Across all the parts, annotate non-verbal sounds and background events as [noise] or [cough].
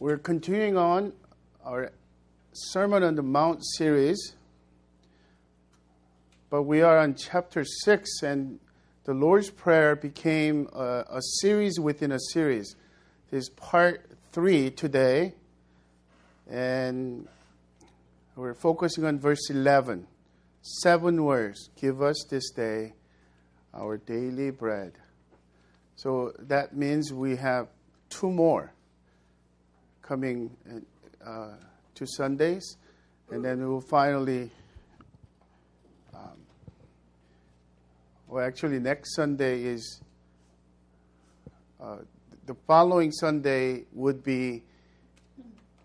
We're continuing on our Sermon on the Mount series, but we are on chapter 6, and the Lord's Prayer became a, a series within a series. This is part 3 today, and we're focusing on verse 11. Seven words Give us this day our daily bread. So that means we have two more coming uh, to Sundays, and then we will finally. Um, well, actually, next Sunday is. Uh, the following Sunday would be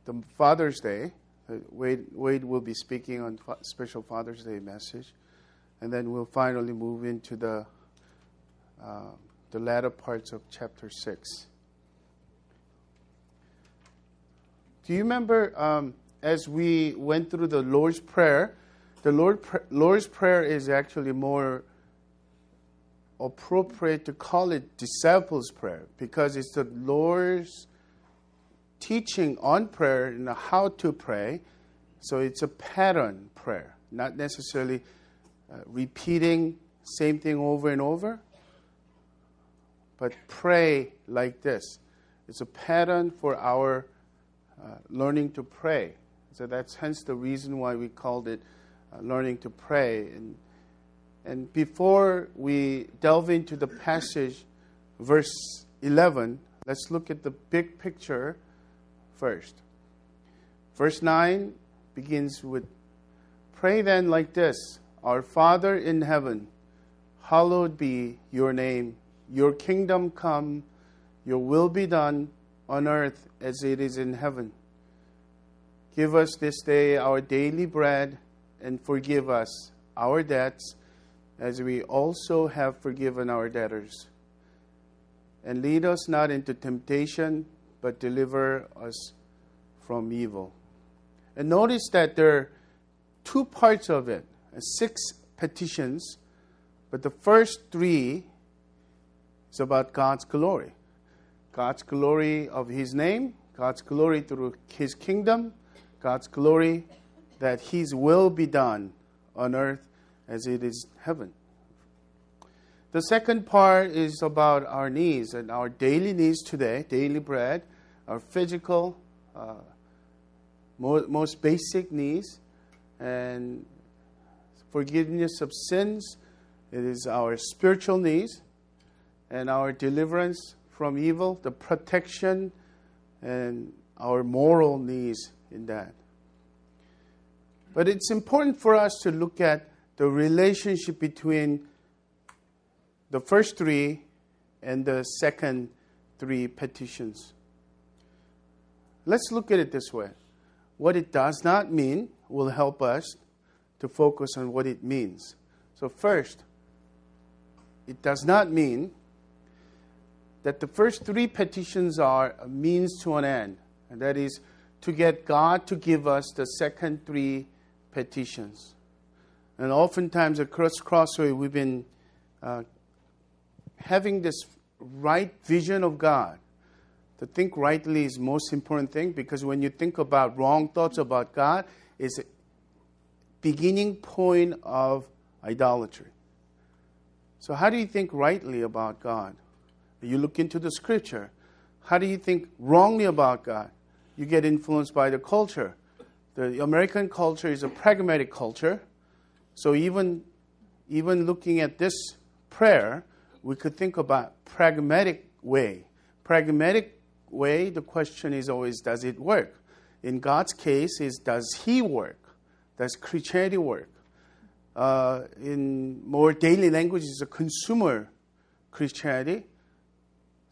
the Father's Day. Uh, Wade, Wade will be speaking on special Father's Day message, and then we'll finally move into the uh, the latter parts of chapter six. Do you remember um, as we went through the Lord's Prayer? The Lord, Lord's Prayer is actually more appropriate to call it disciples' prayer because it's the Lord's teaching on prayer and how to pray. So it's a pattern prayer, not necessarily uh, repeating same thing over and over, but pray like this. It's a pattern for our uh, learning to pray. So that's hence the reason why we called it uh, learning to pray. And, and before we delve into the passage, verse 11, let's look at the big picture first. Verse 9 begins with Pray then like this Our Father in heaven, hallowed be your name. Your kingdom come, your will be done on earth as it is in heaven. Give us this day our daily bread, and forgive us our debts, as we also have forgiven our debtors. And lead us not into temptation, but deliver us from evil. And notice that there are two parts of it uh, six petitions, but the first three is about God's glory. God's glory of His name, God's glory through His kingdom, God's glory that His will be done on earth as it is heaven. The second part is about our needs and our daily needs today, daily bread, our physical, uh, most, most basic needs, and forgiveness of sins. It is our spiritual needs and our deliverance from evil, the protection, and our moral needs in that. But it's important for us to look at the relationship between the first three and the second three petitions. Let's look at it this way. What it does not mean will help us to focus on what it means. So, first, it does not mean that the first three petitions are a means to an end, and that is to get God to give us the second three petitions. And oftentimes at Cross Crossway, we've been uh, having this right vision of God. To think rightly is most important thing because when you think about wrong thoughts about God, it's a beginning point of idolatry. So how do you think rightly about God? You look into the scripture. How do you think wrongly about God? You get influenced by the culture. The American culture is a pragmatic culture. So even, even looking at this prayer, we could think about pragmatic way. Pragmatic way, the question is always, does it work? In God's case, is does He work? Does Christianity work? Uh, in more daily language, is a consumer Christianity.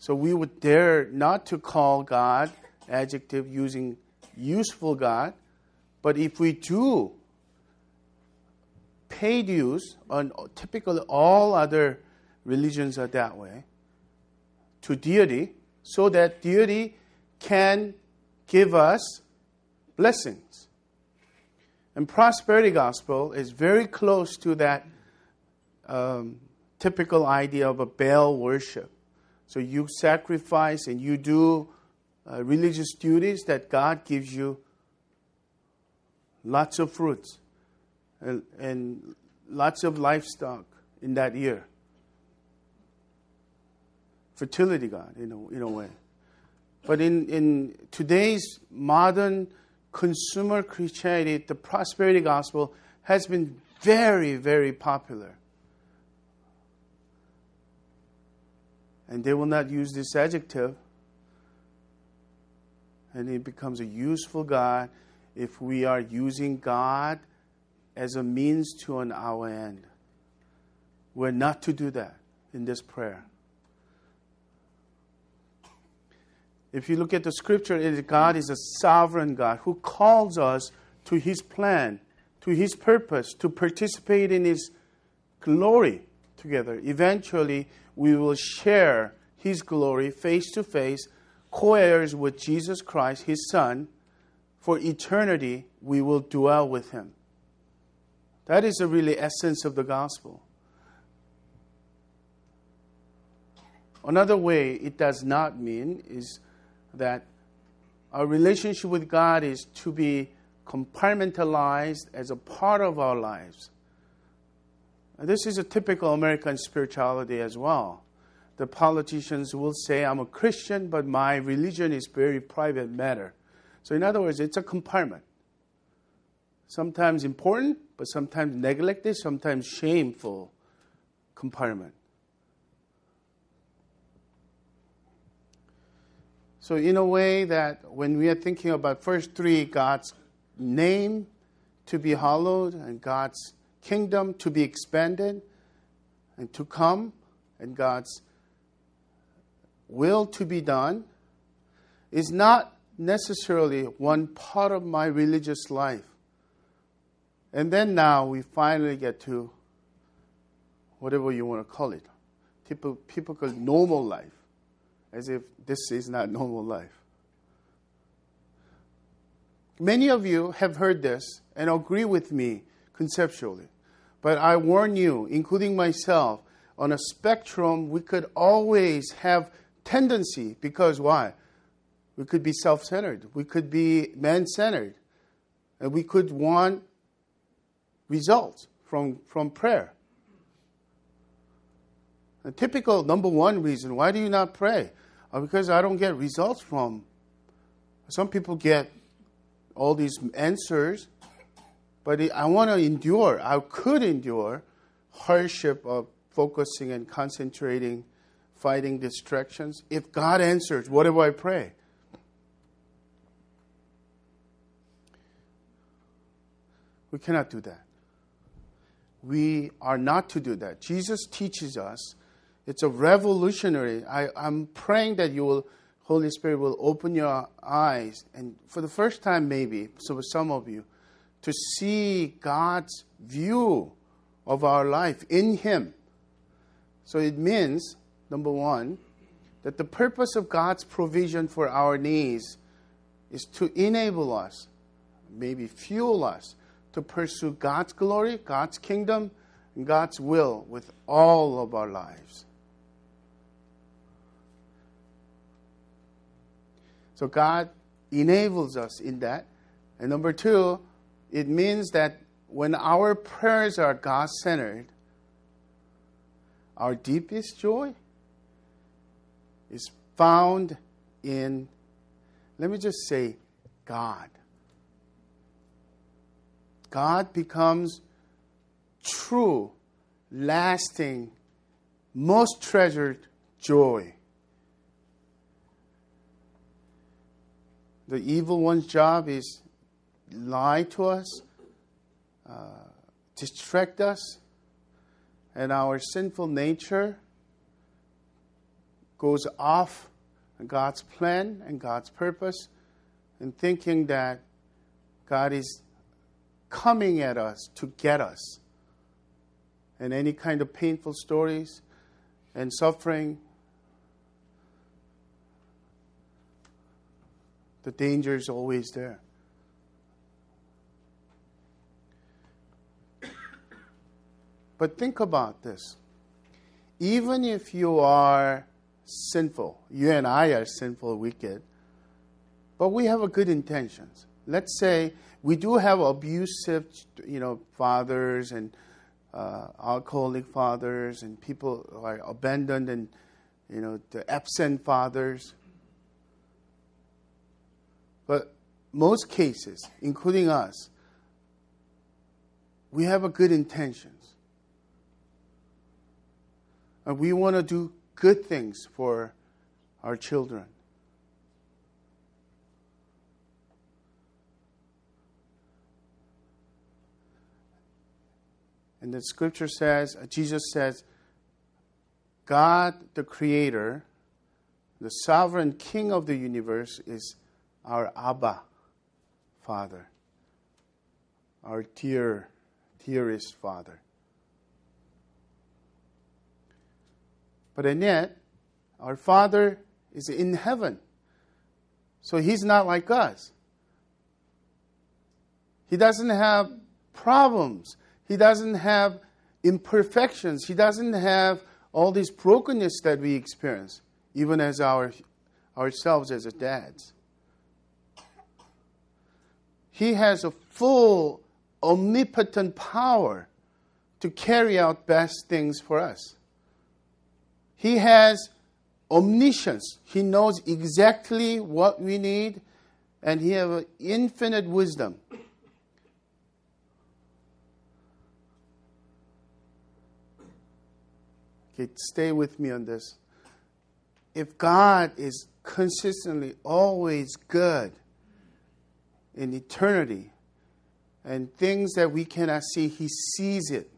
So we would dare not to call God adjective using useful God, but if we do pay dues on typically all other religions are that way to deity, so that deity can give us blessings. And prosperity gospel is very close to that um, typical idea of a Baal worship. So you sacrifice and you do uh, religious duties that God gives you lots of fruits and, and lots of livestock in that year. Fertility God, in a, in a way. But in, in today's modern consumer Christianity, the prosperity gospel has been very, very popular. And they will not use this adjective. And it becomes a useful God if we are using God as a means to an our end. We're not to do that in this prayer. If you look at the scripture, God is a sovereign God who calls us to his plan, to his purpose, to participate in his glory together. Eventually, we will share his glory face to face, co heirs with Jesus Christ, his Son. For eternity, we will dwell with him. That is the really essence of the gospel. Another way it does not mean is that our relationship with God is to be compartmentalized as a part of our lives. This is a typical American spirituality as well. The politicians will say, I'm a Christian, but my religion is very private matter. So, in other words, it's a compartment. Sometimes important, but sometimes neglected, sometimes shameful compartment. So, in a way, that when we are thinking about first three, God's name to be hallowed and God's kingdom to be expanded and to come, and God's will to be done, is not necessarily one part of my religious life. And then now we finally get to whatever you want to call it typical, typical normal life as if this is not normal life. Many of you have heard this and agree with me conceptually. But I warn you, including myself, on a spectrum, we could always have tendency because why? We could be self centered, we could be man centered, and we could want results from, from prayer. A typical number one reason why do you not pray? Uh, because I don't get results from. Some people get all these answers, but I want to endure. I could endure hardship of focusing and concentrating, fighting distractions. If God answers, whatever I pray. We cannot do that. We are not to do that. Jesus teaches us it's a revolutionary. I, I'm praying that you will, Holy Spirit, will open your eyes and for the first time, maybe, so some of you, to see God's view of our life in Him. So it means, number one, that the purpose of God's provision for our needs is to enable us, maybe fuel us, to pursue God's glory, God's kingdom, and God's will with all of our lives. So God enables us in that. And number two, it means that when our prayers are God centered, our deepest joy is found in, let me just say, God. God becomes true, lasting, most treasured joy. The evil one's job is lie to us, uh, distract us, and our sinful nature goes off God's plan and God's purpose, and thinking that God is coming at us to get us. And any kind of painful stories and suffering The danger is always there. But think about this. Even if you are sinful, you and I are sinful, wicked, but we have a good intentions. Let's say we do have abusive, you know, fathers and uh, alcoholic fathers and people who are abandoned and, you know, the absent fathers. But most cases, including us, we have a good intentions. And we want to do good things for our children. And the scripture says, uh, Jesus says, God, the creator, the sovereign king of the universe, is our Abba, Father, our dear, dearest Father. But and yet, our Father is in heaven. So he's not like us. He doesn't have problems. He doesn't have imperfections. He doesn't have all this brokenness that we experience, even as our ourselves as dads. He has a full, omnipotent power to carry out best things for us. He has omniscience. He knows exactly what we need, and he has infinite wisdom. Okay, stay with me on this. If God is consistently always good in eternity, and things that we cannot see, He sees it.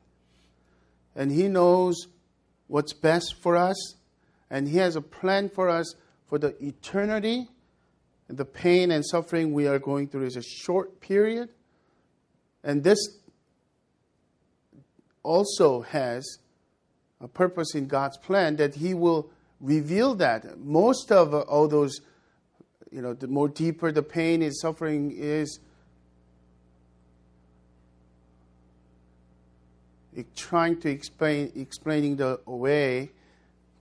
And He knows what's best for us, and He has a plan for us for the eternity. The pain and suffering we are going through is a short period. And this also has a purpose in God's plan that He will reveal that. Most of all those, you know, the more deeper the pain and suffering is, trying to explain explaining the way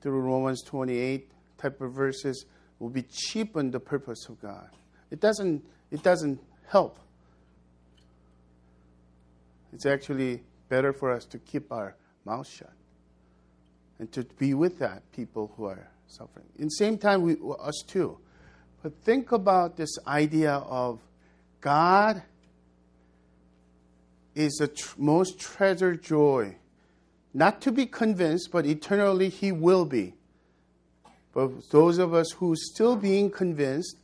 through Romans 28 type of verses will be cheapen the purpose of God. It doesn't it doesn't help. It's actually better for us to keep our mouth shut and to be with that people who are suffering. In the same time, we, us too. But think about this idea of God is the tr- most treasured joy. Not to be convinced, but eternally He will be. But those of us who are still being convinced,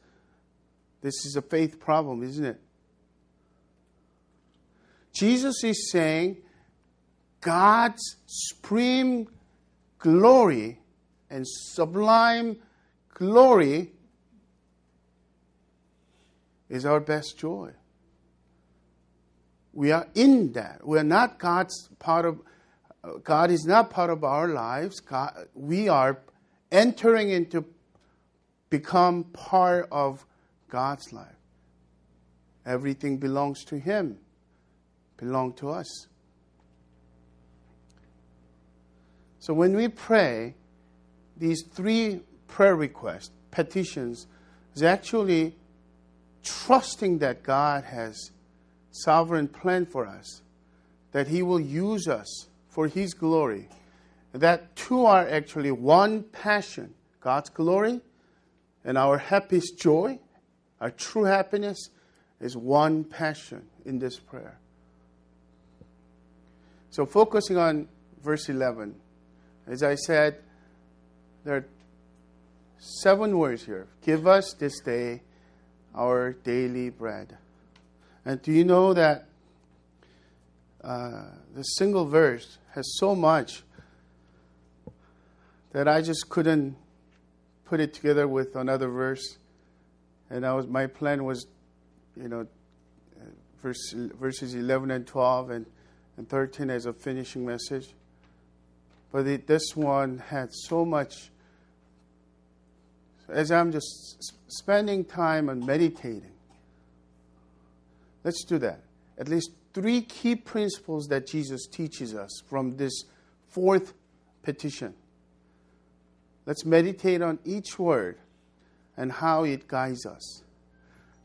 this is a faith problem, isn't it? Jesus is saying God's supreme glory and sublime glory is our best joy. We are in that. We are not God's part of. God is not part of our lives. God, we are entering into become part of God's life. Everything belongs to Him, belong to us. So when we pray, these three prayer requests, petitions, is actually trusting that God has sovereign plan for us, that He will use us for His glory. That two are actually one passion God's glory and our happiest joy, our true happiness, is one passion in this prayer. So, focusing on verse 11. As I said, there are seven words here. Give us this day our daily bread. And do you know that uh, the single verse has so much that I just couldn't put it together with another verse. And I was, my plan was, you know, verse, verses 11 and 12 and, and 13 as a finishing message. But it, this one had so much. As I'm just spending time and meditating, let's do that. At least three key principles that Jesus teaches us from this fourth petition. Let's meditate on each word and how it guides us.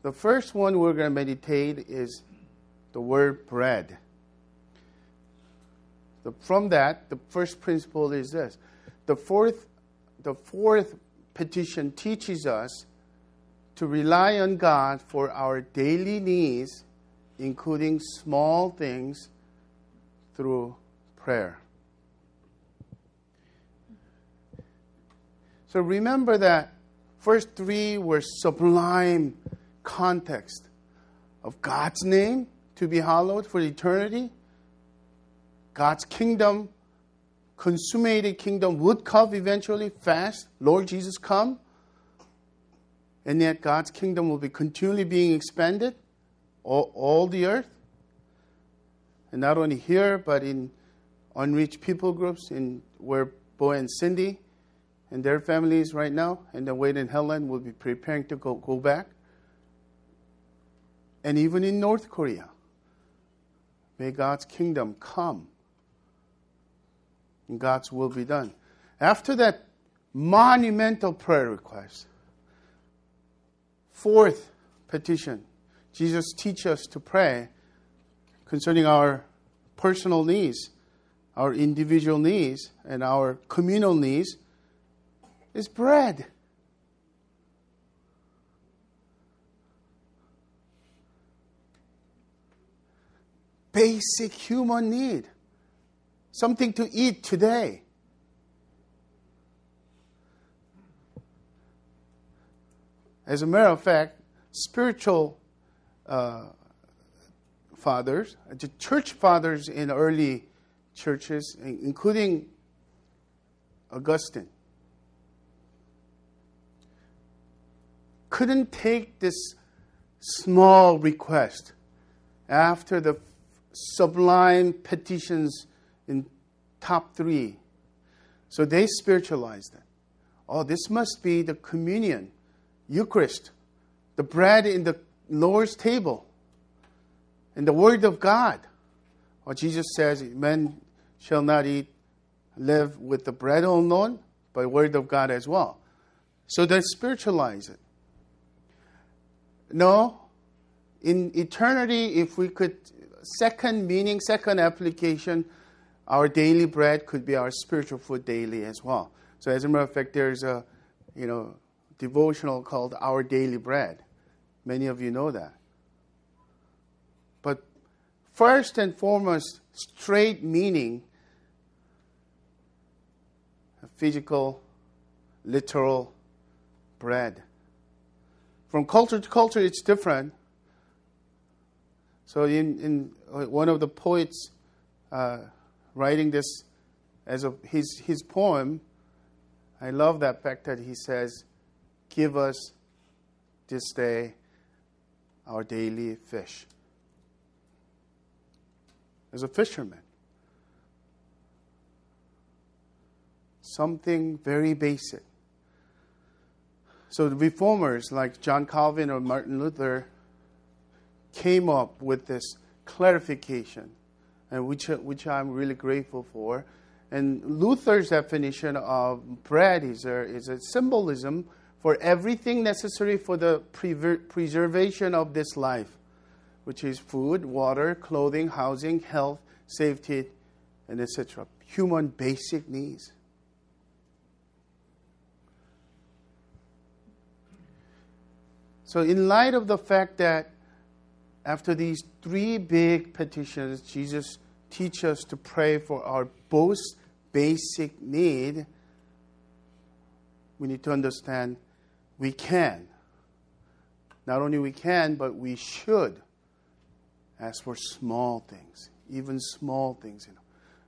The first one we're going to meditate is the word bread. The, from that, the first principle is this. The fourth, the fourth petition teaches us to rely on God for our daily needs, including small things, through prayer. So remember that first three were sublime context of God's name to be hallowed for eternity, God's kingdom, consummated kingdom would come eventually fast. Lord Jesus come. And yet God's kingdom will be continually being expanded all, all the earth. And not only here, but in unreached people groups in where Bo and Cindy and their families right now, and then Wade and Helen will be preparing to go, go back. And even in North Korea, may God's kingdom come and God's will be done. After that monumental prayer request, fourth petition, Jesus teaches us to pray concerning our personal needs, our individual needs, and our communal needs is bread. Basic human need. Something to eat today. As a matter of fact, spiritual uh, fathers, the church fathers in early churches, including Augustine, couldn't take this small request after the sublime petitions in top three. So they spiritualized it. Oh, this must be the communion, Eucharist, the bread in the Lord's table, and the Word of God. Or Jesus says, Men shall not eat, live with the bread alone, but Word of God as well. So they spiritualize it. No, in eternity, if we could, second meaning, second application, our daily bread could be our spiritual food daily as well. So as a matter of fact, there's a you know devotional called Our Daily Bread. Many of you know that. But first and foremost, straight meaning, physical, literal bread. From culture to culture, it's different. So, in, in one of the poets uh, writing this as a, his, his poem, I love that fact that he says, Give us this day our daily fish. As a fisherman, something very basic. So the reformers like John Calvin or Martin Luther came up with this clarification, and which, which I'm really grateful for. And Luther's definition of bread is a, is a symbolism for everything necessary for the preservation of this life, which is food, water, clothing, housing, health, safety, and etc. Human basic needs. So, in light of the fact that after these three big petitions, Jesus teaches us to pray for our most basic need, we need to understand we can. Not only we can, but we should ask for small things, even small things. You know,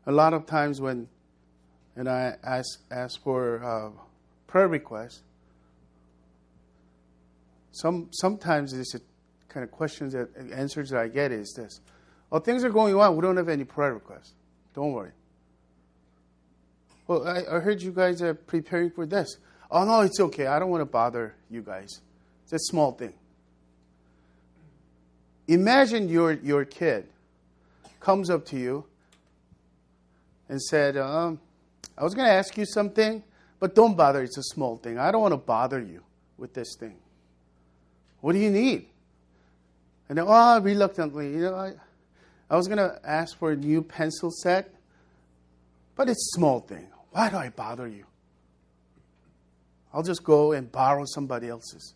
a lot of times when and I ask ask for uh, prayer requests, some sometimes a kind of questions that answers that I get is this: "Oh, things are going well. We don't have any prayer requests. Don't worry." Well, I, I heard you guys are preparing for this. Oh no, it's okay. I don't want to bother you guys. It's a small thing. Imagine your your kid comes up to you and said, um, "I was going to ask you something, but don't bother. It's a small thing. I don't want to bother you with this thing." What do you need? And then, oh, reluctantly, you know, I, I was going to ask for a new pencil set, but it's a small thing. Why do I bother you? I'll just go and borrow somebody else's.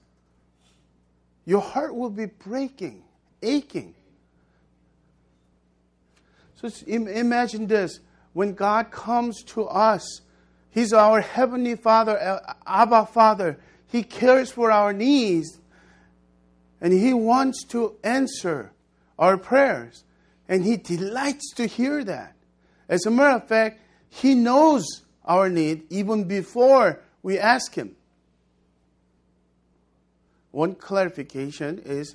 Your heart will be breaking, aching. So imagine this when God comes to us, He's our Heavenly Father, uh, Abba Father. He cares for our needs and He wants to answer our prayers. And He delights to hear that. As a matter of fact, He knows our need even before we ask Him. One clarification is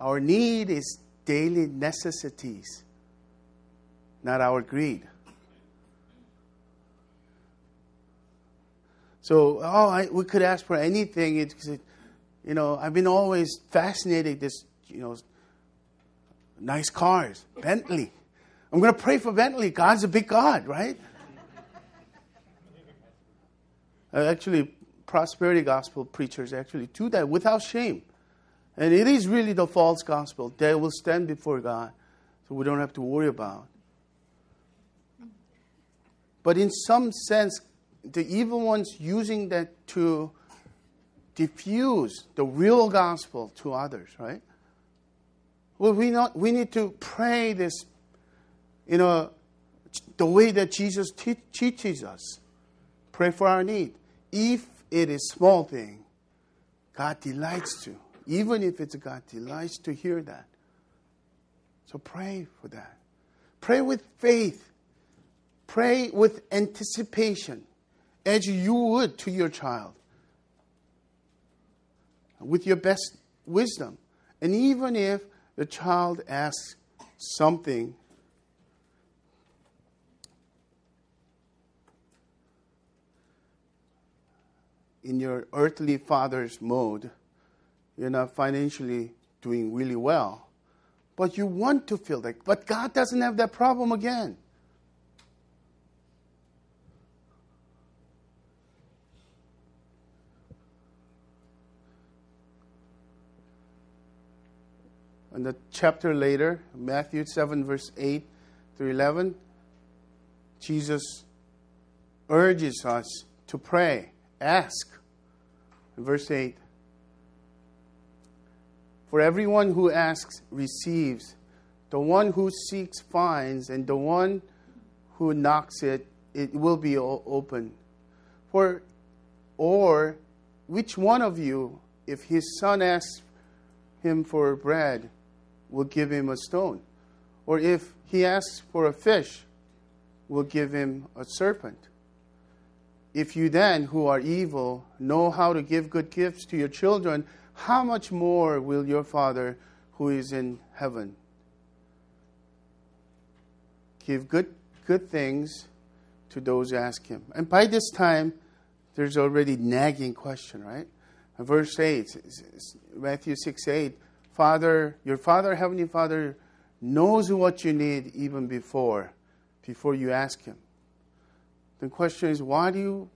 our need is daily necessities, not our greed. So, oh, I, we could ask for anything. It, it, you know, I've been always fascinated this, you know, nice cars, Bentley. I'm going to pray for Bentley. God's a big God, right? Uh, Uh, actually, prosperity gospel preachers actually do that without shame. And it is really the false gospel. They will stand before God, so we don't have to worry about. But in some sense, the evil ones using that to diffuse the real gospel to others, right? Well, we, not, we need to pray this, you know, the way that Jesus te- teaches us. Pray for our need. If it is small thing, God delights to. Even if it's God delights to hear that. So pray for that. Pray with faith. Pray with anticipation as you would to your child with your best wisdom. And even if the child asks something in your earthly father's mode, you're not financially doing really well, but you want to feel that. But God doesn't have that problem again. And the chapter later, Matthew 7, verse 8 through 11, Jesus urges us to pray, ask. verse 8 For everyone who asks receives, the one who seeks finds, and the one who knocks it, it will be open. For, or which one of you, if his son asks him for bread, will give him a stone. Or if he asks for a fish, will give him a serpent. If you then, who are evil, know how to give good gifts to your children, how much more will your Father who is in heaven give good, good things to those who ask him? And by this time, there's already nagging question, right? Verse 8, Matthew 6 8, Father, your Father, Heavenly Father, knows what you need even before, before you ask Him. The question is, why do you,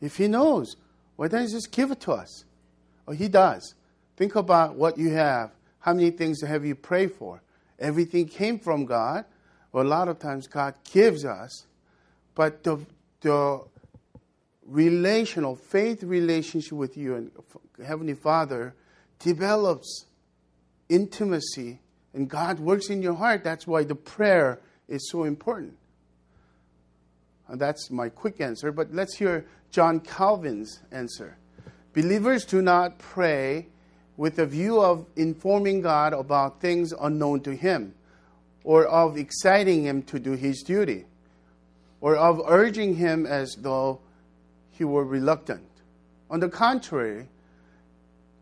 if He knows, why doesn't He just give it to us? Oh, He does. Think about what you have. How many things have you prayed for? Everything came from God. Well, a lot of times God gives us, but the, the relational, faith relationship with you and Heavenly Father develops intimacy and God works in your heart. That's why the prayer is so important. And that's my quick answer, but let's hear John Calvin's answer. Believers do not pray with a view of informing God about things unknown to Him, or of exciting Him to do His duty, or of urging Him as though He were reluctant. On the contrary,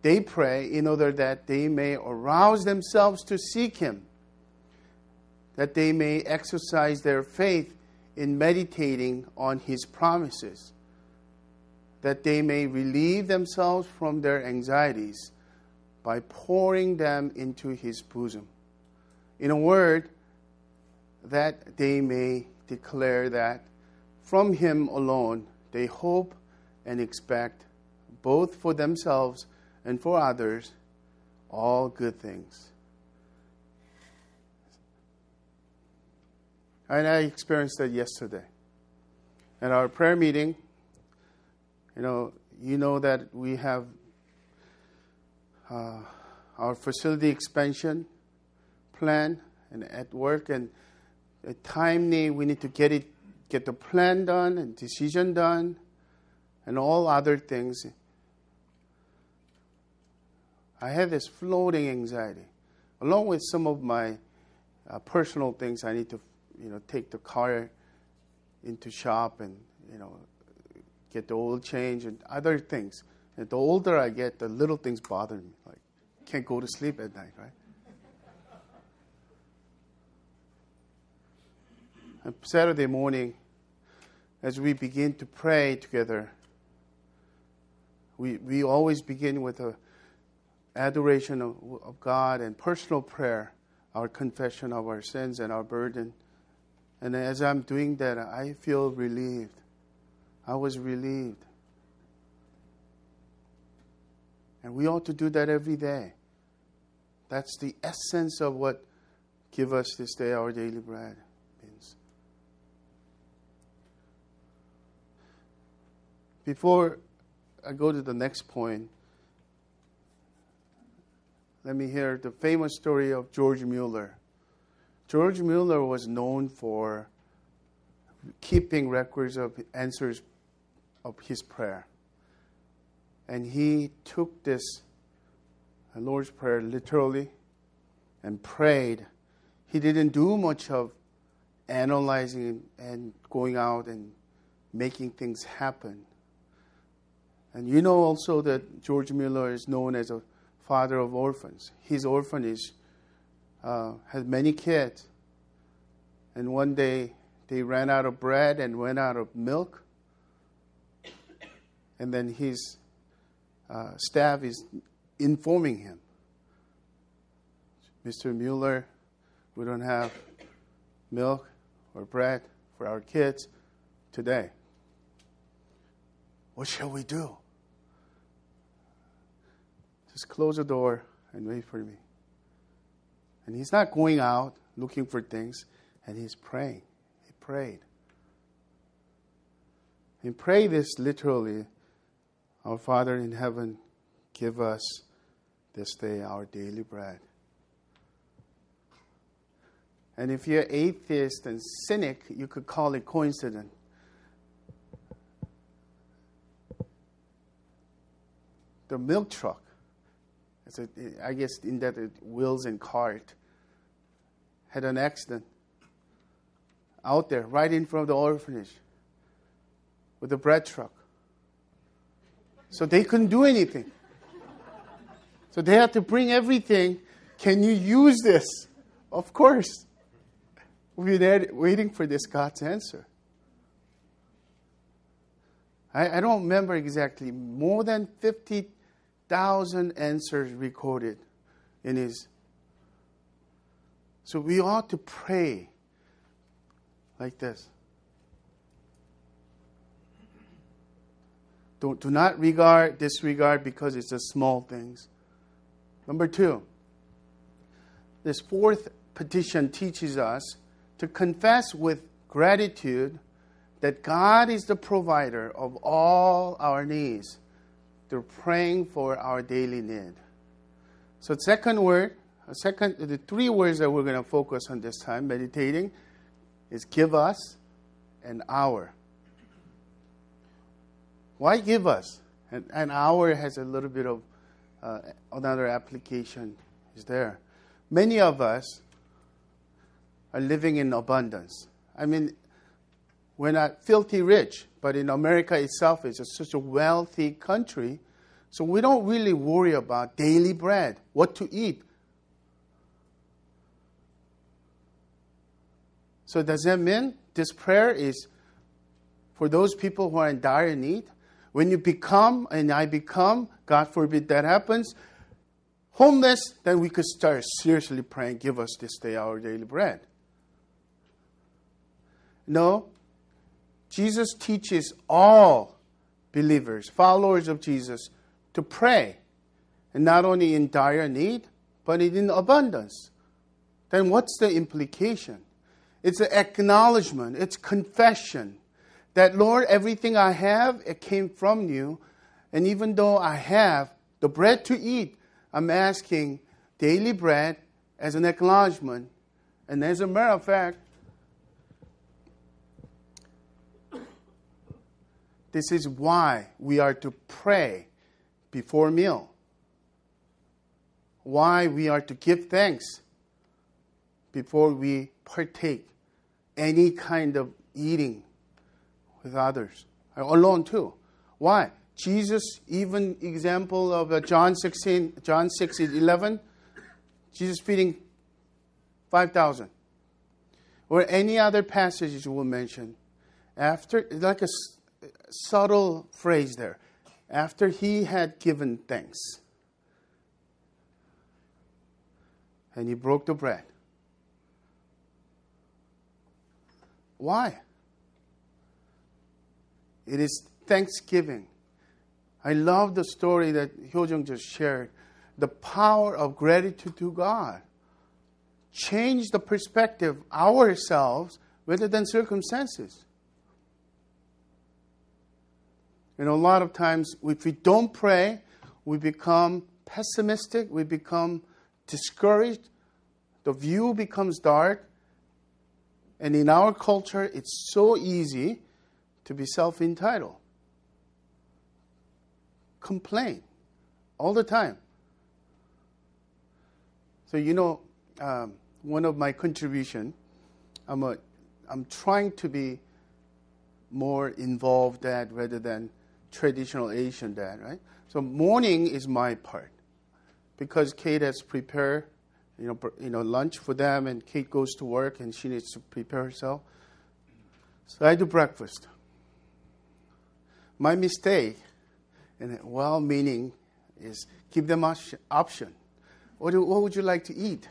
they pray in order that they may arouse themselves to seek Him, that they may exercise their faith in meditating on His promises, that they may relieve themselves from their anxieties by pouring them into His bosom. In a word, that they may declare that from Him alone they hope and expect both for themselves and for others all good things. And I experienced that yesterday. At our prayer meeting, you know, you know that we have uh, our facility expansion plan and at work and at timely we need to get it get the plan done and decision done and all other things i had this floating anxiety along with some of my uh, personal things i need to you know take the car into shop and you know get the oil change and other things and the older i get the little things bother me like can't go to sleep at night right Saturday morning, as we begin to pray together, we, we always begin with a adoration of, of God and personal prayer, our confession of our sins and our burden. And as I'm doing that, I feel relieved. I was relieved. And we ought to do that every day. That's the essence of what give us this day our daily bread. means. Before I go to the next point, let me hear the famous story of George Mueller. George Mueller was known for keeping records of answers of his prayer. And he took this Lord's Prayer literally and prayed. He didn't do much of analyzing and going out and making things happen. And you know also that George Mueller is known as a father of orphans. His orphanage uh, had many kids. And one day they ran out of bread and went out of milk. And then his uh, staff is informing him Mr. Mueller, we don't have milk or bread for our kids today. What shall we do? Just close the door and wait for me. And he's not going out looking for things, and he's praying. He prayed. And pray this literally Our Father in heaven, give us this day our daily bread. And if you're atheist and cynic, you could call it coincidence. The milk truck so uh, I guess in that it, wheels and cart had an accident out there, right in front of the orphanage, with a bread truck. So they couldn't do anything. So they had to bring everything. Can you use this? Of course. We've been waiting for this God's answer. I, I don't remember exactly. More than 50 thousand answers recorded in his. So we ought to pray like this. Do, do not regard, disregard because it's the small things. Number two, this fourth petition teaches us to confess with gratitude that God is the provider of all our needs through praying for our daily need. So, second word, second, the three words that we're going to focus on this time, meditating, is give us an hour. Why give us? An, an hour has a little bit of uh, another application is there. Many of us are living in abundance. I mean, we're not filthy rich, but in America itself, it's such a wealthy country. So we don't really worry about daily bread, what to eat. So does that mean this prayer is for those people who are in dire need? When you become, and I become, God forbid that happens, homeless, then we could start seriously praying, give us this day our daily bread. No, Jesus teaches all believers, followers of Jesus, to pray and not only in dire need, but in abundance. Then what's the implication? It's an acknowledgement, it's confession that, Lord, everything I have, it came from you. And even though I have the bread to eat, I'm asking daily bread as an acknowledgement. And as a matter of fact, this is why we are to pray before meal. Why we are to give thanks before we partake any kind of eating with others alone too. Why? Jesus even example of uh, john 16 john 6 11 jesus feeding 5000 or any other passages you will mention after like a subtle phrase there after he had given thanks and he broke the bread. Why? It is thanksgiving. I love the story that Hyojung just shared. The power of gratitude to God. Change the perspective ourselves rather than circumstances. You know, a lot of times if we don't pray, we become pessimistic, we become discouraged, the view becomes dark. And in our culture, it's so easy to be self entitled. Complain all the time. So, you know, um, one of my contribution, I'm, a, I'm trying to be more involved dad rather than traditional Asian dad, right? So morning is my part because Kate has prepared, you know, you know, lunch for them, and Kate goes to work and she needs to prepare herself. So I do breakfast. My mistake, and well-meaning, is give them option. What, do, what would you like to eat?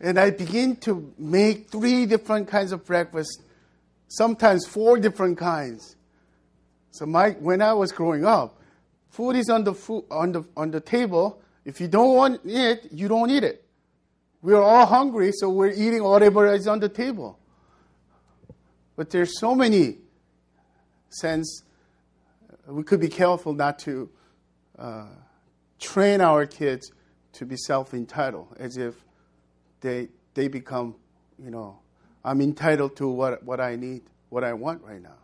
And I begin to make three different kinds of breakfast, sometimes four different kinds. So my, when I was growing up, food is on the, food, on the, on the table, if you don't want it, you don't eat it. We're all hungry, so we're eating whatever is on the table. But there's so many sense we could be careful not to uh, train our kids to be self-entitled, as if they they become, you know, I'm entitled to what what I need, what I want right now.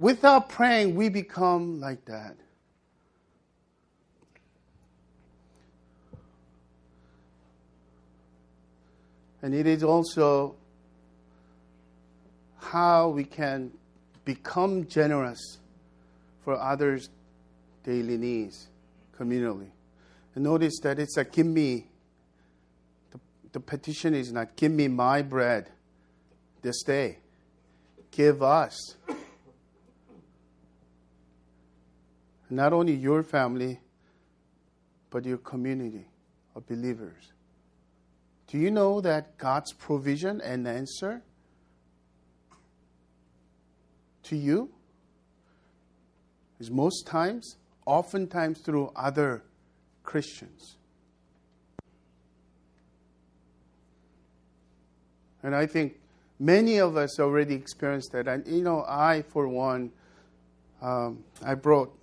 Without praying, we become like that. And it is also how we can become generous for others' daily needs communally. And notice that it's a give me. The, the petition is not give me my bread this day. Give us. Not only your family, but your community of believers. Do you know that God's provision and answer to you is most times, oftentimes through other Christians? And I think many of us already experienced that. And, you know, I, for one, um, I brought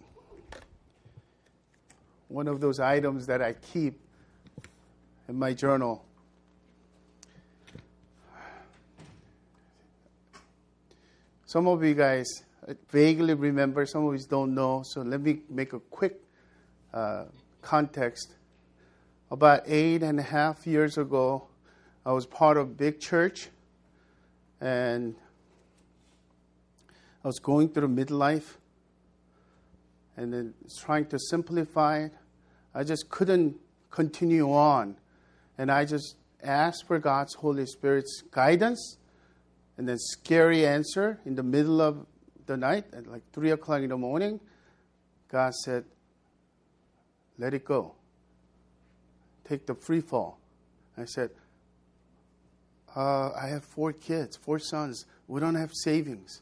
one of those items that I keep in my journal. Some of you guys vaguely remember, some of you don't know. So let me make a quick uh, context. About eight and a half years ago, I was part of big church, and I was going through midlife, and then trying to simplify it. I just couldn't continue on, and I just asked for God's Holy Spirit's guidance and then scary answer in the middle of the night at like 3 o'clock in the morning. God said, let it go. Take the free fall. I said, uh, I have four kids, four sons. We don't have savings.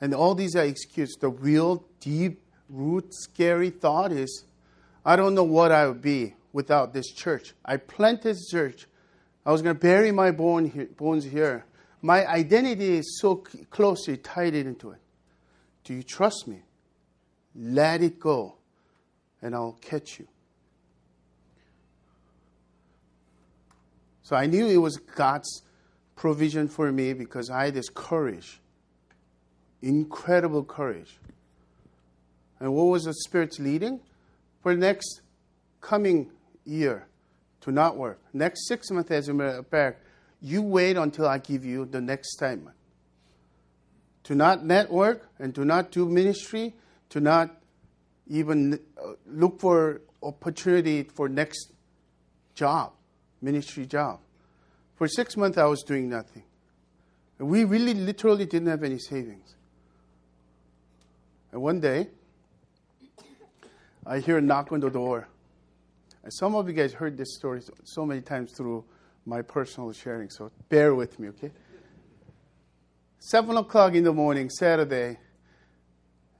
And all these are excuses. The real deep root scary thought is, I don't know what I would be without this church. I planted this church. I was going to bury my bone here, bones here. My identity is so closely tied into it. Do you trust me? Let it go, and I'll catch you. So I knew it was God's provision for me because I had this courage, incredible courage. And what was the Spirit's leading? For next coming year to not work. Next six months, as a matter of fact, you wait until I give you the next time. To not network and to not do ministry, to not even uh, look for opportunity for next job, ministry job. For six months, I was doing nothing. We really literally didn't have any savings. And one day, I hear a knock on the door. And some of you guys heard this story so many times through my personal sharing, so bear with me, okay? Seven o'clock in the morning, Saturday,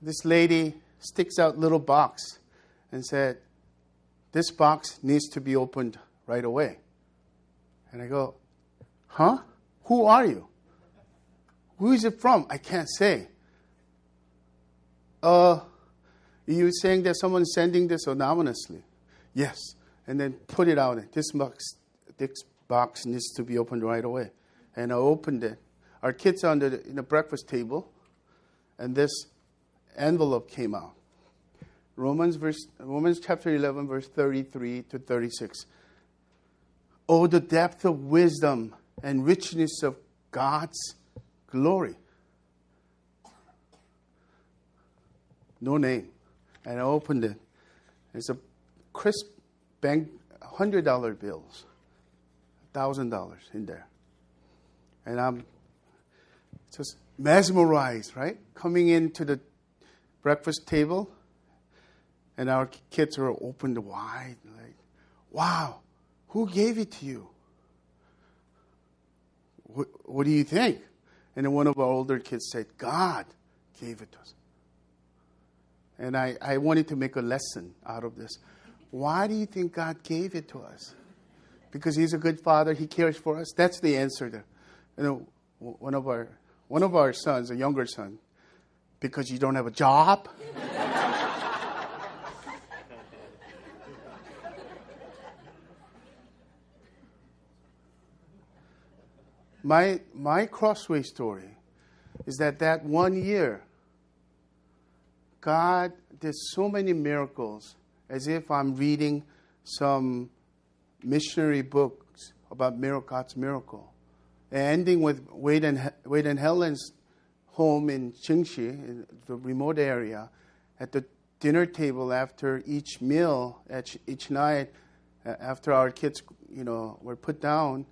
this lady sticks out little box and said, "This box needs to be opened right away." And I go, "Huh? Who are you? Who is it from? I can't say." Uh, you saying that someone's sending this anonymously? Yes. And then put it out. This box, this box needs to be opened right away. And I opened it. Our kids are under the, in the breakfast table, and this envelope came out. Romans verse Romans chapter 11 verse 33 to 36. Oh the depth of wisdom and richness of God's glory. No name. And I opened it. It's a crisp bank hundred dollar bills, thousand dollars in there. And I'm just mesmerized, right? Coming into the breakfast table, and our kids are opened wide, like, wow, who gave it to you? What, what do you think? And then one of our older kids said, God gave it to us. And I, I wanted to make a lesson out of this. Why do you think God gave it to us? Because He's a good Father, He cares for us. That's the answer. To, you know, one of our one of our sons, a younger son, because you don't have a job. [laughs] my my crossway story is that that one year God did so many miracles as if I'm reading some missionary books about miracle, God's miracle. ending with Wade and, Wade and Helen's home in Jingxi, in the remote area, at the dinner table after each meal, each night, after our kids, you know, were put down,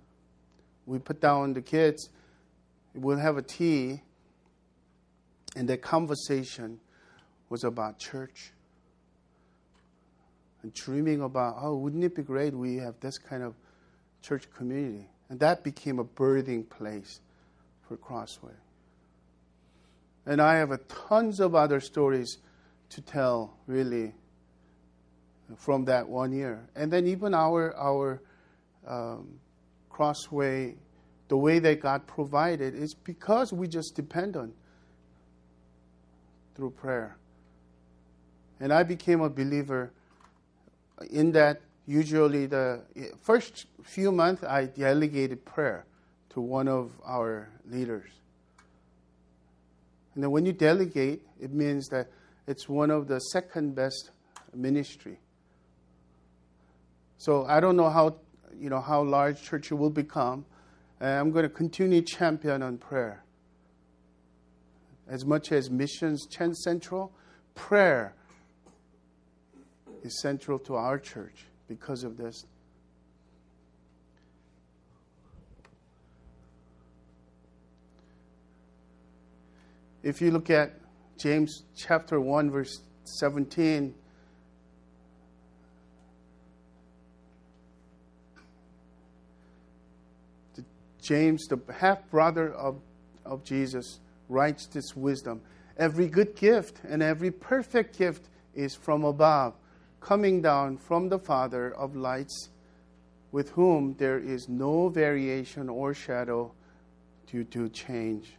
we put down the kids, we'll have a tea, and the conversation was about church. And dreaming about, oh, wouldn't it be great we have this kind of church community? And that became a birthing place for Crossway. And I have tons of other stories to tell, really, from that one year. And then even our our um, Crossway, the way that God provided is because we just depend on through prayer. And I became a believer in that usually the first few months I delegated prayer to one of our leaders. And then when you delegate, it means that it's one of the second best ministry. So I don't know how you know how large church it will become. And I'm going to continue champion on prayer. As much as missions central, prayer is central to our church because of this. If you look at James chapter 1, verse 17, James, the half brother of, of Jesus, writes this wisdom. Every good gift and every perfect gift is from above coming down from the Father of lights, with whom there is no variation or shadow due to change.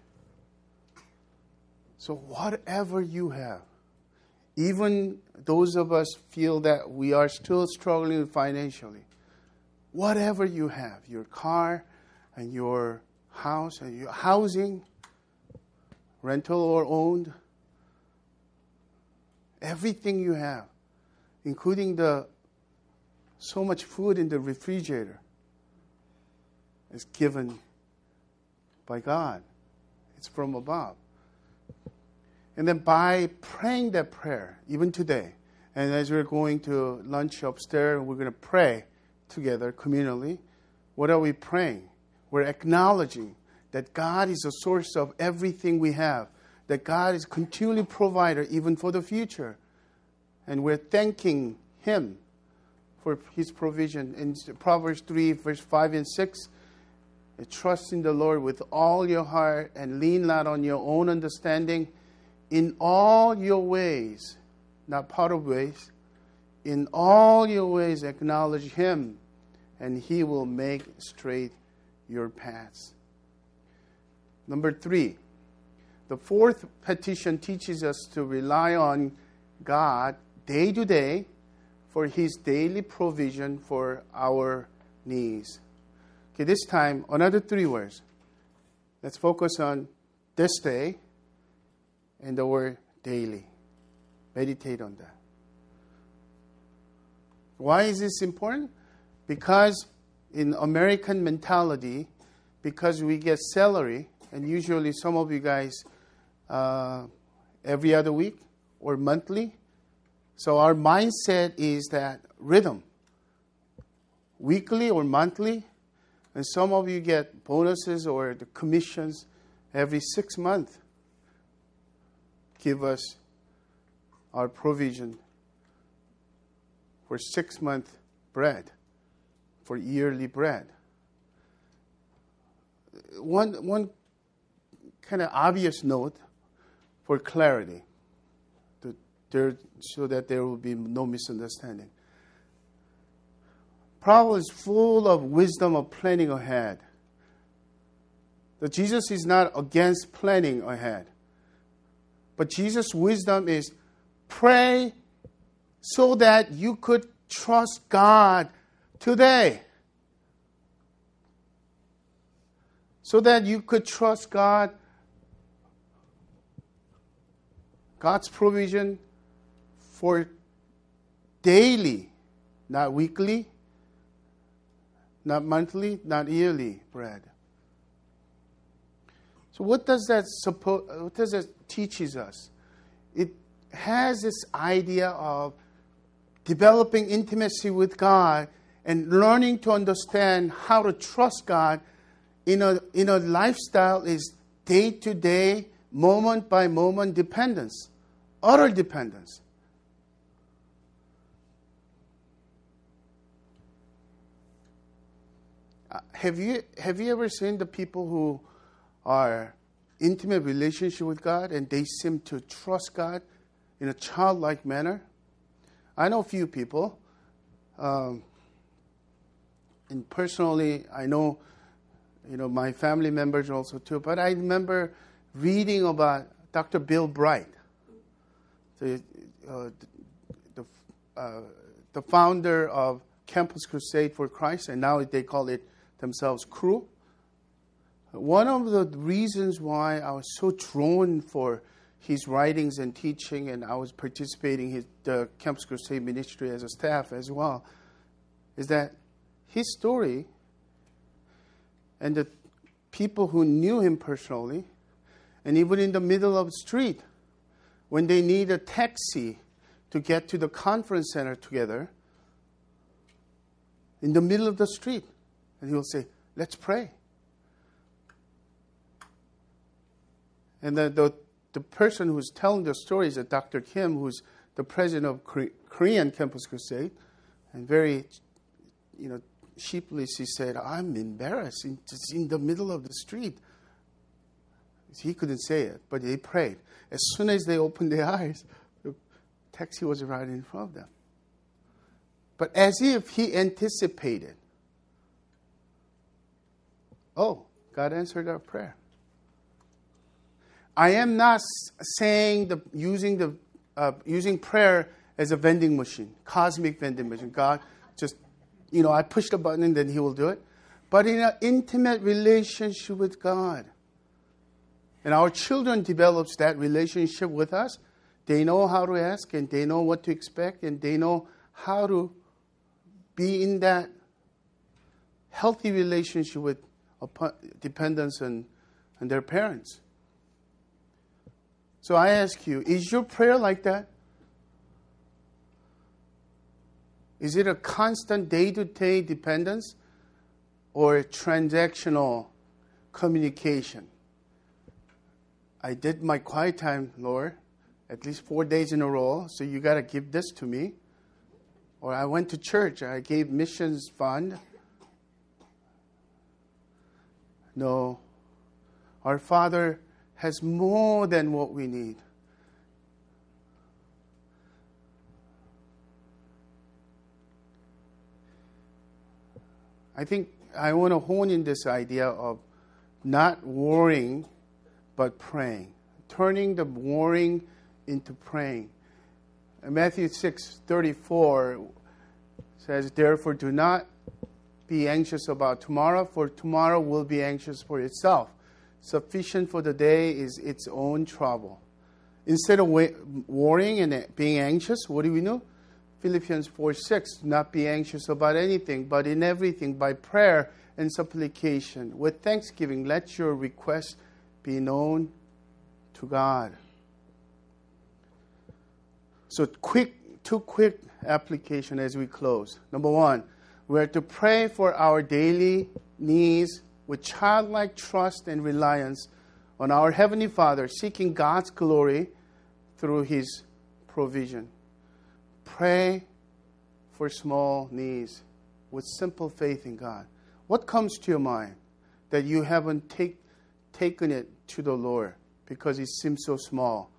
So, whatever you have, even those of us feel that we are still struggling financially, whatever you have, your car and your house and your housing, rental or owned, everything you have, including the so much food in the refrigerator, is given by God. It's from above. And then by praying that prayer, even today, and as we're going to lunch upstairs, we're going to pray together communally. What are we praying? We're acknowledging that God is the source of everything we have, that God is continually provider even for the future. And we're thanking Him for His provision. In Proverbs 3, verse 5 and 6, trust in the Lord with all your heart and lean not on your own understanding. In all your ways, not part of ways, in all your ways acknowledge Him, and He will make straight your paths. Number three, the fourth petition teaches us to rely on God day to day for His daily provision for our needs. Okay, this time, another three words. Let's focus on this day and the word daily. Meditate on that. Why is this important? Because in American mentality, because we get salary, and usually some of you guys uh, every other week or monthly. So our mindset is that rhythm, weekly or monthly, and some of you get bonuses or the commissions every six months. Give us our provision for six month bread, for yearly bread. One, one kind of obvious note for clarity, there, so that there will be no misunderstanding. Proverbs is full of wisdom of planning ahead. That Jesus is not against planning ahead. But Jesus' wisdom is pray so that you could trust God today. So that you could trust God, God's provision for daily, not weekly, not monthly, not yearly bread. So what does that suppose, what does that teaches us? It has this idea of developing intimacy with God and learning to understand how to trust God in a, in a lifestyle is day to day, moment by moment dependence, utter dependence. Uh, have you have you ever seen the people who are intimate relationship with God and they seem to trust God in a childlike manner? I know a few people, um, and personally, I know, you know, my family members also too. But I remember reading about Dr. Bill Bright, the uh, the, uh, the founder of Campus Crusade for Christ, and now they call it themselves Cru. One of the reasons why I was so drawn for his writings and teaching, and I was participating in the Campus Crusade ministry as a staff as well, is that his story and the people who knew him personally, and even in the middle of the street, when they need a taxi to get to the conference center together, in the middle of the street, and he will say, Let's pray. And the, the the person who's telling the story is a Dr. Kim, who's the president of Korean Campus Crusade, and very, you know, sheepishly she said, "I'm embarrassed, in, just in the middle of the street." He couldn't say it, but they prayed. As soon as they opened their [laughs] eyes, the taxi was right in front of them. but as if he anticipated. Oh, God answered our prayer. I am not saying the using the uh, using prayer as a vending machine, cosmic vending machine. God just, you know, I push the button and then He will do it. But in an intimate relationship with God, and our children develops that relationship with us. They know how to ask and they know what to expect and they know how to be in that healthy relationship with dependence on, on their parents. So I ask you, is your prayer like that? Is it a constant day to day dependence or transactional communication? I did my quiet time, Lord, at least four days in a row, so you got to give this to me. Or I went to church, I gave missions fund. No. Our Father has more than what we need. I think I want to hone in this idea of not worrying but praying, turning the worrying into praying. Matthew 6 34 says, Therefore, do not be anxious about tomorrow, for tomorrow will be anxious for itself. Sufficient for the day is its own trouble. Instead of worrying and being anxious, what do we do? Philippians 4 6, do not be anxious about anything, but in everything, by prayer and supplication, with thanksgiving, let your requests be known to God. So, quick, two quick application as we close. Number one, we are to pray for our daily needs with childlike trust and reliance on our Heavenly Father, seeking God's glory through His provision. Pray for small needs with simple faith in God. What comes to your mind that you haven't take, taken it to the Lord because it seems so small?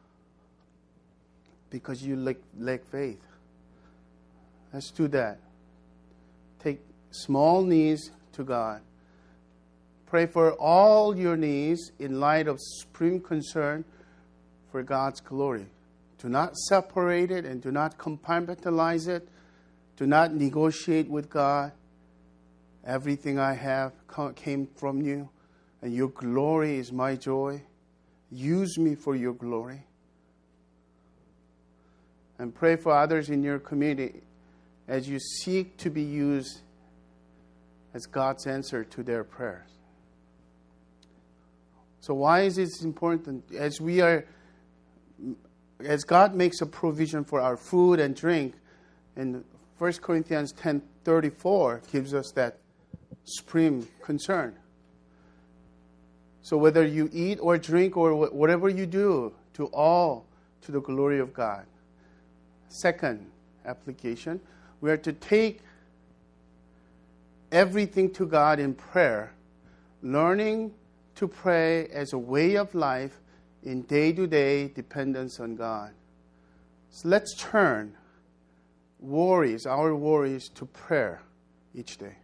Because you lack, lack faith. Let's do that. Small needs to God. Pray for all your needs in light of supreme concern for God's glory. Do not separate it and do not compartmentalize it. Do not negotiate with God. Everything I have came from you, and your glory is my joy. Use me for your glory. And pray for others in your community as you seek to be used as God's answer to their prayers. So, why is this important? As we are, as God makes a provision for our food and drink, and 1 Corinthians 10:34 gives us that supreme concern. So whether you eat or drink or whatever you do, to all to the glory of God. Second application, we are to take everything to God in prayer, learning to pray as a way of life in day to day dependence on God. So let's turn worries, our worries, to prayer each day.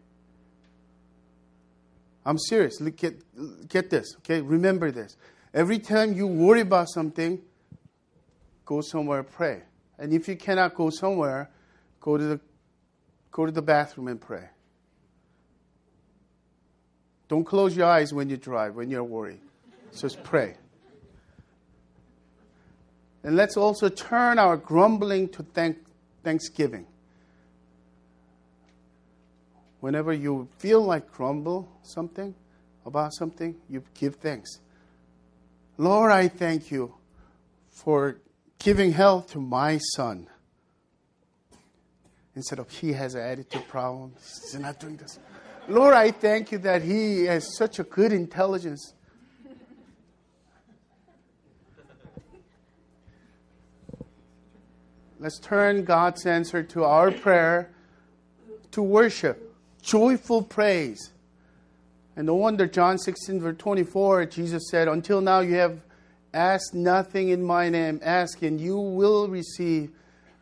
I'm serious. Look, get, get this, okay? Remember this. Every time you worry about something, go somewhere pray. And if you cannot go somewhere, go to the, go to the bathroom and pray. Don't close your eyes when you drive, when you're worried. Just pray. And let's also turn our grumbling to thank, thanksgiving whenever you feel like grumble something about something, you give thanks. Lord, I thank you for giving health to my son. Instead of he has an attitude problem, he's not doing this. Lord, I thank you that he has such a good intelligence. Let's turn God's answer to our prayer to worship joyful praise. And no wonder John 16, verse 24, Jesus said, Until now you have asked nothing in my name. Ask and you will receive,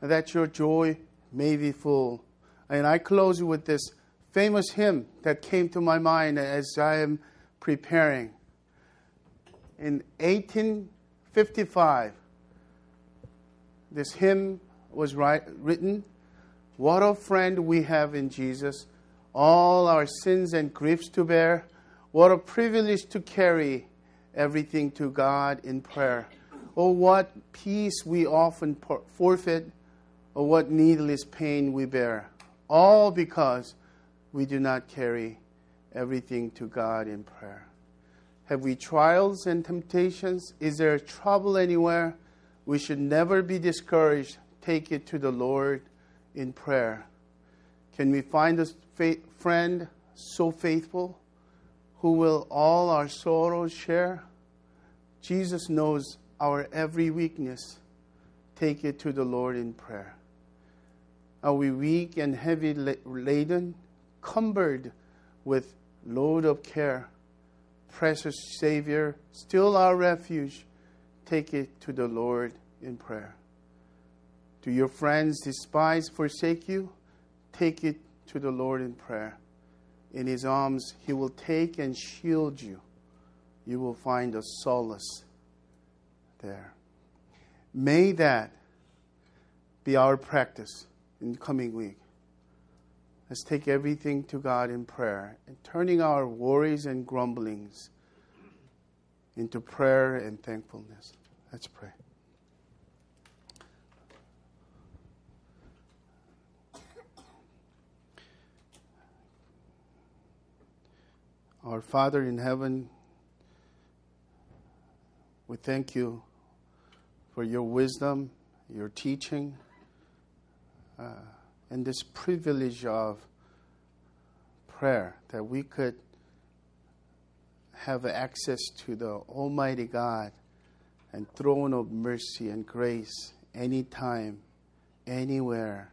that your joy may be full. And I close with this famous hymn that came to my mind as I am preparing. In 1855, this hymn was write, written What a friend we have in Jesus, all our sins and griefs to bear. What a privilege to carry everything to God in prayer. Oh, what peace we often forfeit, or what needless pain we bear. All because we do not carry everything to God in prayer. Have we trials and temptations? Is there trouble anywhere? We should never be discouraged. Take it to the Lord in prayer. Can we find a friend so faithful who will all our sorrows share? Jesus knows our every weakness. Take it to the Lord in prayer. Are we weak and heavy laden, cumbered with load of care? Precious Savior, still our refuge, take it to the Lord in prayer. Do your friends despise, forsake you? Take it to the Lord in prayer. In his arms, he will take and shield you. You will find a solace there. May that be our practice in the coming week. Let's take everything to God in prayer and turning our worries and grumblings into prayer and thankfulness. Let's pray. Our Father in heaven, we thank you for your wisdom, your teaching uh, and this privilege of prayer that we could have access to the Almighty God and throne of mercy and grace anytime, anywhere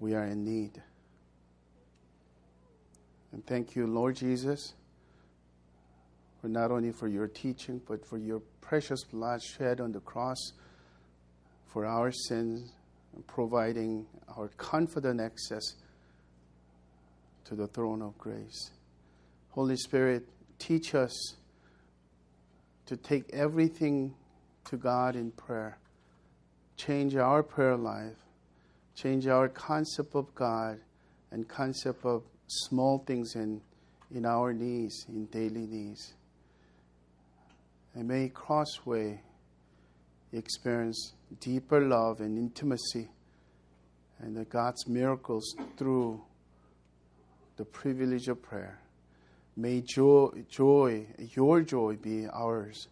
we are in need. And thank you, Lord Jesus, for not only for your teaching, but for your precious blood shed on the cross for our sins providing our confident access to the throne of grace. Holy Spirit, teach us to take everything to God in prayer. Change our prayer life. Change our concept of God and concept of small things in, in our needs, in daily needs. And may Crossway experience deeper love and intimacy and God's miracles through the privilege of prayer. May joy, joy, your joy be ours.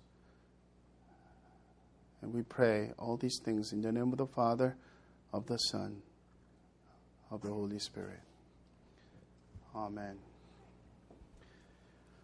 And we pray all these things in the name of the Father, of the Son, of the Holy Spirit. Amen.